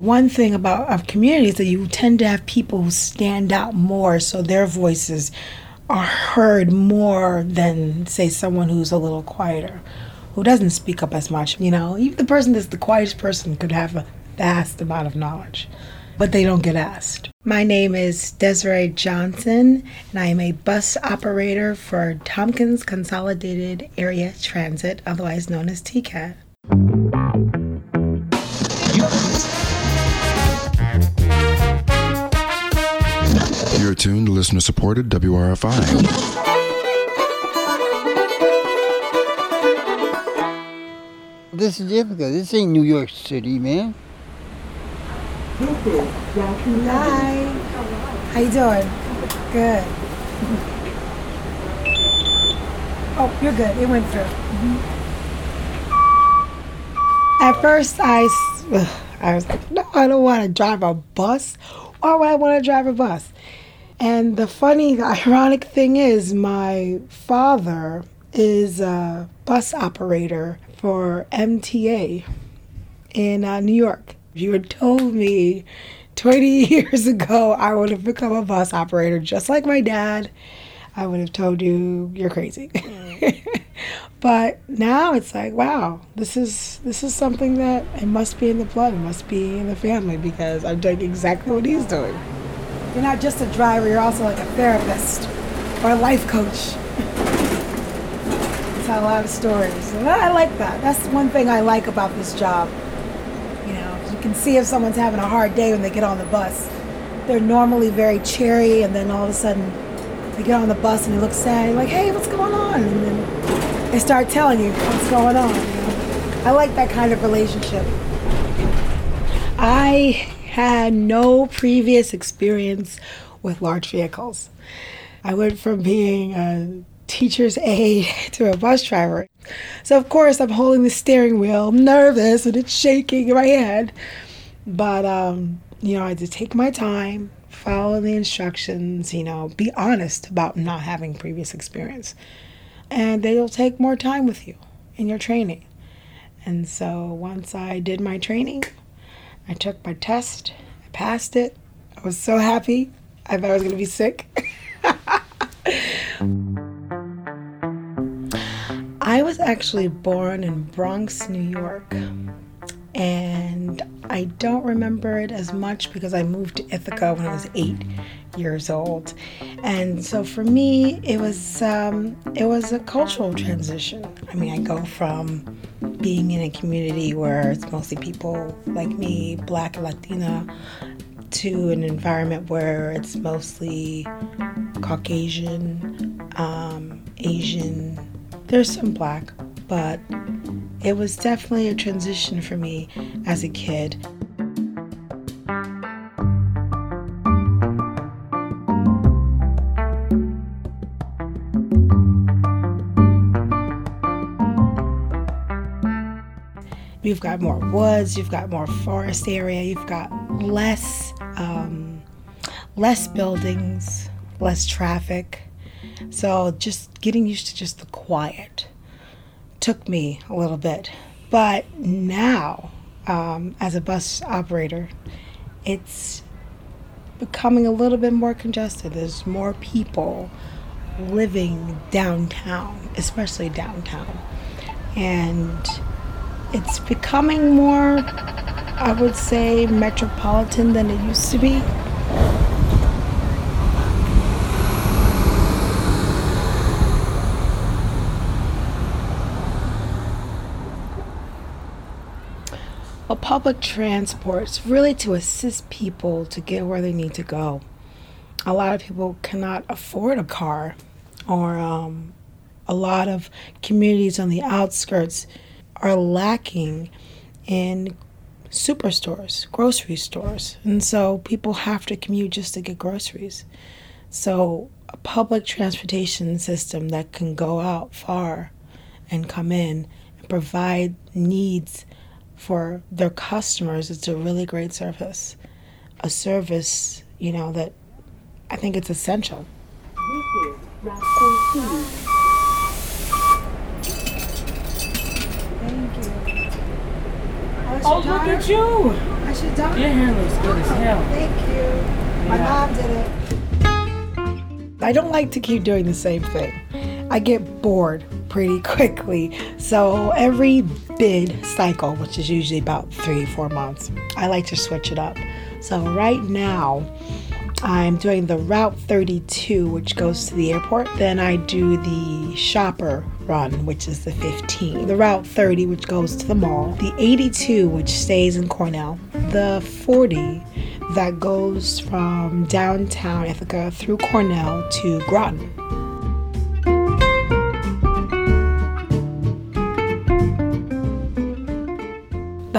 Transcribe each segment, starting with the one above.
One thing about our community is that you tend to have people who stand out more, so their voices are heard more than, say, someone who's a little quieter, who doesn't speak up as much. You know, even the person that's the quietest person could have a vast amount of knowledge, but they don't get asked. My name is Desiree Johnson, and I am a bus operator for Tompkins Consolidated Area Transit, otherwise known as TCAT. Tuned to listener supported WRFI. This is difficult. This ain't New York City, man. Hi. How you doing? Good. Oh, you're good. It went through. Mm-hmm. At first, I, s- ugh, I was like, no, I don't want to drive a bus. Why would I want to drive a bus? And the funny, the ironic thing is, my father is a bus operator for MTA in uh, New York. If you had told me 20 years ago I would have become a bus operator just like my dad, I would have told you you're crazy. but now it's like, wow, this is this is something that it must be in the blood, it must be in the family because I'm doing exactly what he's doing. You're not just a driver, you're also like a therapist or a life coach. Tell a lot of stories. And I like that. That's one thing I like about this job. You know, you can see if someone's having a hard day when they get on the bus. They're normally very cheery, and then all of a sudden they get on the bus and they look sad. Like, hey, what's going on? And then they start telling you what's going on. I like that kind of relationship. I had no previous experience with large vehicles. I went from being a teacher's aide to a bus driver. So, of course, I'm holding the steering wheel, nervous, and it's shaking in my hand. But, um, you know, I had to take my time, follow the instructions, you know, be honest about not having previous experience. And they'll take more time with you in your training. And so, once I did my training, I took my test, I passed it. I was so happy. I thought I was going to be sick. I was actually born in Bronx, New York. And I don't remember it as much because I moved to Ithaca when I was eight years old. And so for me, it was um, it was a cultural transition. I mean, I go from being in a community where it's mostly people like me, Black Latina, to an environment where it's mostly Caucasian, um, Asian. There's some black, but it was definitely a transition for me as a kid. You've got more woods, you've got more forest area, you've got less um, less buildings, less traffic. So just getting used to just the quiet took me a little bit. But now, um, as a bus operator, it's becoming a little bit more congested. There's more people living downtown, especially downtown. And it's becoming more, I would say, metropolitan than it used to be. Well, public transports really to assist people to get where they need to go. A lot of people cannot afford a car, or um, a lot of communities on the outskirts are lacking in superstores, grocery stores. And so people have to commute just to get groceries. So, a public transportation system that can go out far and come in and provide needs for their customers it's a really great service. A service, you know, that I think it's essential. Thank you. Oh, look at you. I should done Your hair looks good as hell. Oh, thank you. My mom did it. I don't like to keep doing the same thing. I get bored pretty quickly. So every bid cycle, which is usually about three, four months, I like to switch it up. So right now, I'm doing the Route 32, which goes to the airport. Then I do the shopper run, which is the 15. The Route 30, which goes to the mall. The 82, which stays in Cornell. The 40, that goes from downtown Ithaca through Cornell to Groton.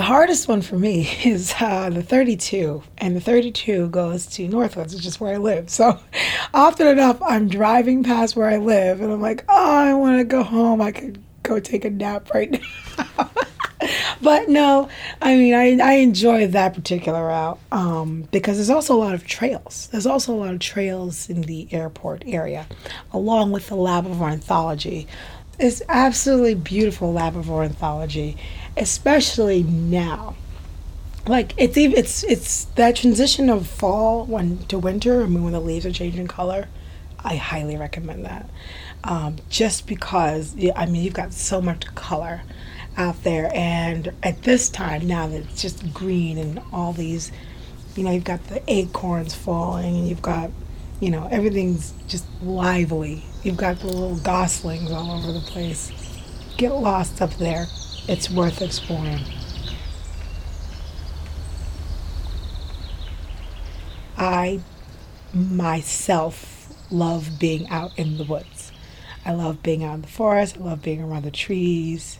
Hardest one for me is uh, the 32, and the 32 goes to Northwoods, which is where I live. So often enough, I'm driving past where I live, and I'm like, oh, I want to go home. I could go take a nap right now. but no, I mean, I, I enjoy that particular route um, because there's also a lot of trails. There's also a lot of trails in the airport area, along with the Lab of Ornithology. It's absolutely beautiful Lab of Ornithology, especially now. Like it's even it's it's that transition of fall when to winter. I mean, when the leaves are changing color, I highly recommend that. Um, just because I mean, you've got so much color out there, and at this time now that it's just green and all these, you know, you've got the acorns falling, and you've got, you know, everything's just lively. You've got the little goslings all over the place. Get lost up there. It's worth exploring. I myself love being out in the woods. I love being out in the forest. I love being around the trees,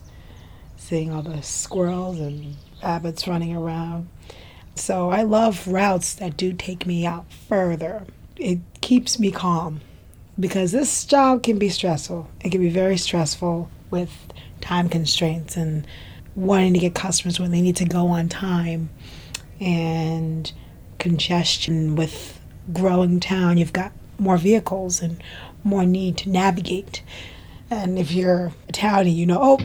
seeing all the squirrels and rabbits running around. So I love routes that do take me out further. It keeps me calm because this job can be stressful. It can be very stressful with time constraints and wanting to get customers when they need to go on time and congestion with growing town. You've got more vehicles and more need to navigate. And if you're a townie, you know, oh,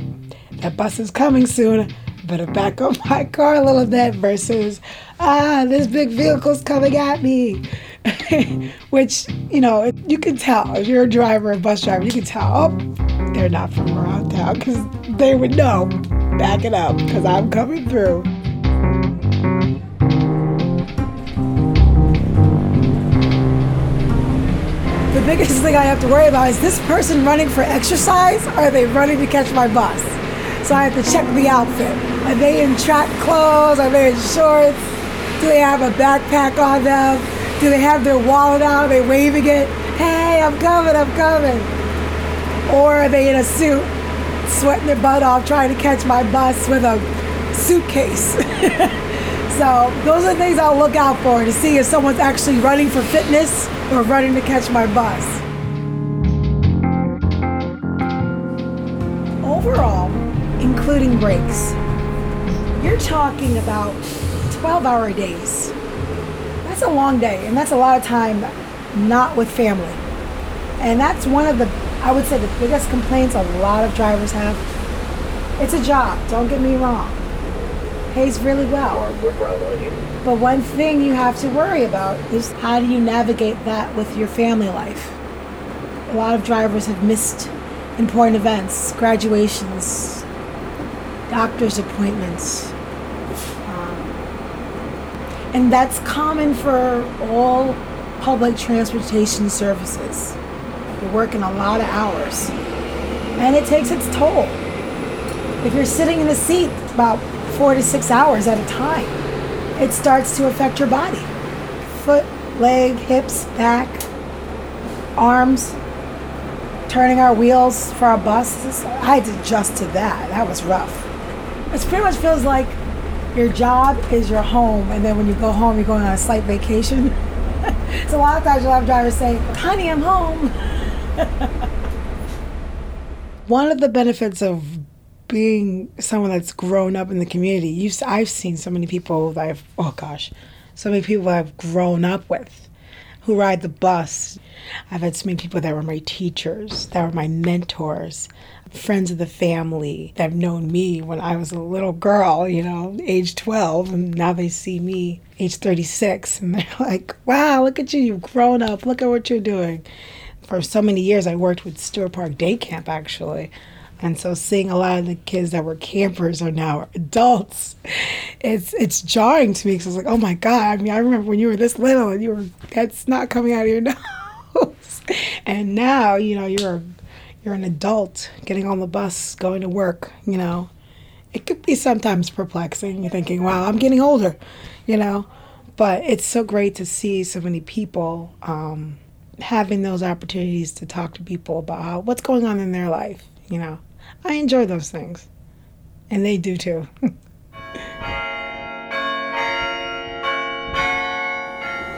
that bus is coming soon. Better back up my car a little bit versus, ah, this big vehicle's coming at me. Which, you know, you can tell if you're a driver, a bus driver, you can tell, oh, they're not from around town because they would know. Back it up because I'm coming through. The biggest thing I have to worry about is this person running for exercise or are they running to catch my bus? So I have to check the outfit. Are they in track clothes? Are they in shorts? Do they have a backpack on them? Do they have their wallet out? Are they waving it? Hey, I'm coming, I'm coming. Or are they in a suit, sweating their butt off, trying to catch my bus with a suitcase? so those are things I'll look out for to see if someone's actually running for fitness or running to catch my bus. Overall, including breaks, you're talking about 12 hour days. That's a long day, and that's a lot of time not with family. And that's one of the, I would say, the biggest complaints a lot of drivers have. It's a job, don't get me wrong. Pays really well. But one thing you have to worry about is how do you navigate that with your family life? A lot of drivers have missed important events, graduations, doctor's appointments. Um, and that's common for all public transportation services. You're working a lot of hours. And it takes its toll. If you're sitting in a seat about four to six hours at a time, it starts to affect your body. Foot, leg, hips, back, arms, turning our wheels for our buses. I had to adjust to that. That was rough. It pretty much feels like your job is your home, and then when you go home, you're going on a slight vacation. so a lot of times you'll have drivers say, honey, I'm home. One of the benefits of being someone that's grown up in the community, you've, I've seen so many people that I've, oh gosh, so many people I've grown up with who ride the bus. I've had so many people that were my teachers, that were my mentors, friends of the family that have known me when I was a little girl, you know, age 12, and now they see me age 36, and they're like, wow, look at you, you've grown up, look at what you're doing. For so many years, I worked with Stewart Park Day Camp actually. And so seeing a lot of the kids that were campers are now adults, it's it's jarring to me because I was like, oh my god! I mean, I remember when you were this little and you were that's not coming out of your nose, and now you know you're you're an adult getting on the bus going to work. You know, it could be sometimes perplexing. You're thinking, wow, I'm getting older, you know, but it's so great to see so many people um, having those opportunities to talk to people about how, what's going on in their life. You know, I enjoy those things, and they do too.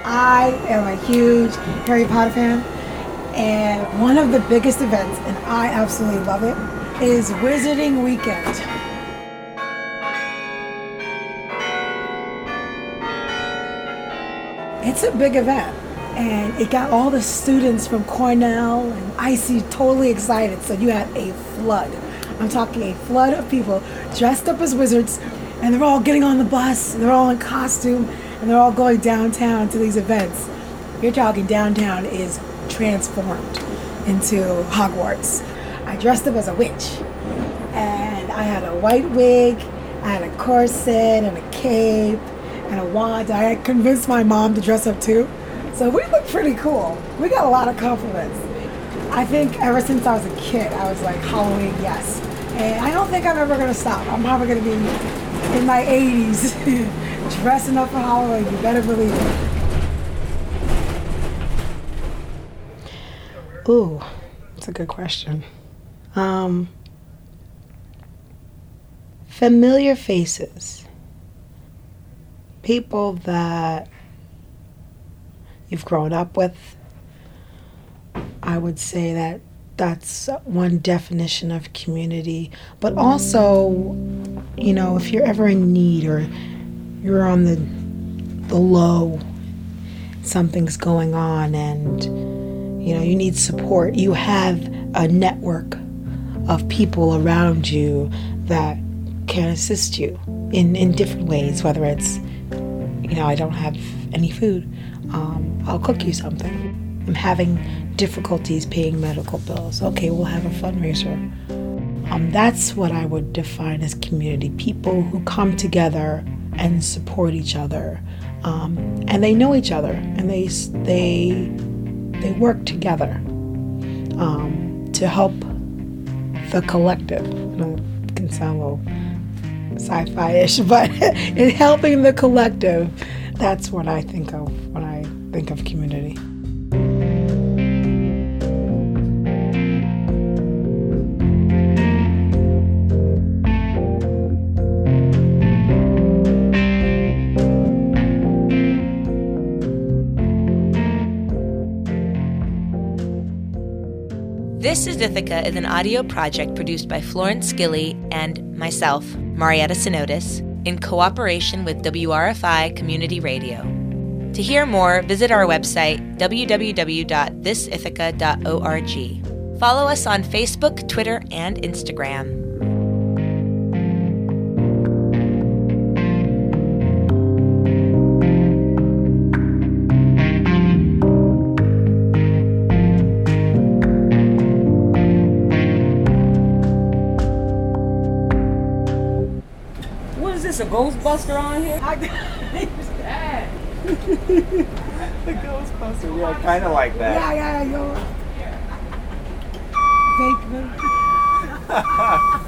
I am a huge Harry Potter fan, and one of the biggest events, and I absolutely love it, is Wizarding Weekend. It's a big event, and it got all the students from Cornell and IC totally excited. So you had a flood. I'm talking a flood of people dressed up as wizards, and they're all getting on the bus. They're all in costume, and they're all going downtown to these events. You're talking downtown is transformed into Hogwarts. I dressed up as a witch, and I had a white wig, I had a corset and a cape and a wand. I convinced my mom to dress up too. So we look pretty cool. We got a lot of compliments. I think ever since I was a kid, I was like, Halloween, yes. And I don't think I'm ever going to stop. I'm probably going to be in my 80s dressing up for Halloween. You better believe it. Ooh, that's a good question. Um, familiar faces. People that you've grown up with. I would say that that's one definition of community. But also, you know, if you're ever in need or you're on the the low, something's going on and you know, you need support, you have a network of people around you that can assist you in, in different ways, whether it's, you know, I don't have any food um, I'll cook you something. I'm having difficulties paying medical bills. Okay, we'll have a fundraiser. Um, that's what I would define as community people who come together and support each other. Um, and they know each other and they, they, they work together um, to help the collective. You know, it can sound a little sci fi ish, but in helping the collective, that's what I think of when I think of community. This is Ithaca is an audio project produced by Florence Skilly and myself, Marietta Sinotis, in cooperation with WRFI Community Radio. To hear more, visit our website, www.thisithaca.org. Follow us on Facebook, Twitter, and Instagram. Ghostbuster on here? I got that. the Ghostbuster. Yeah, kind of like that. Yeah, yeah, yeah, yo. Fake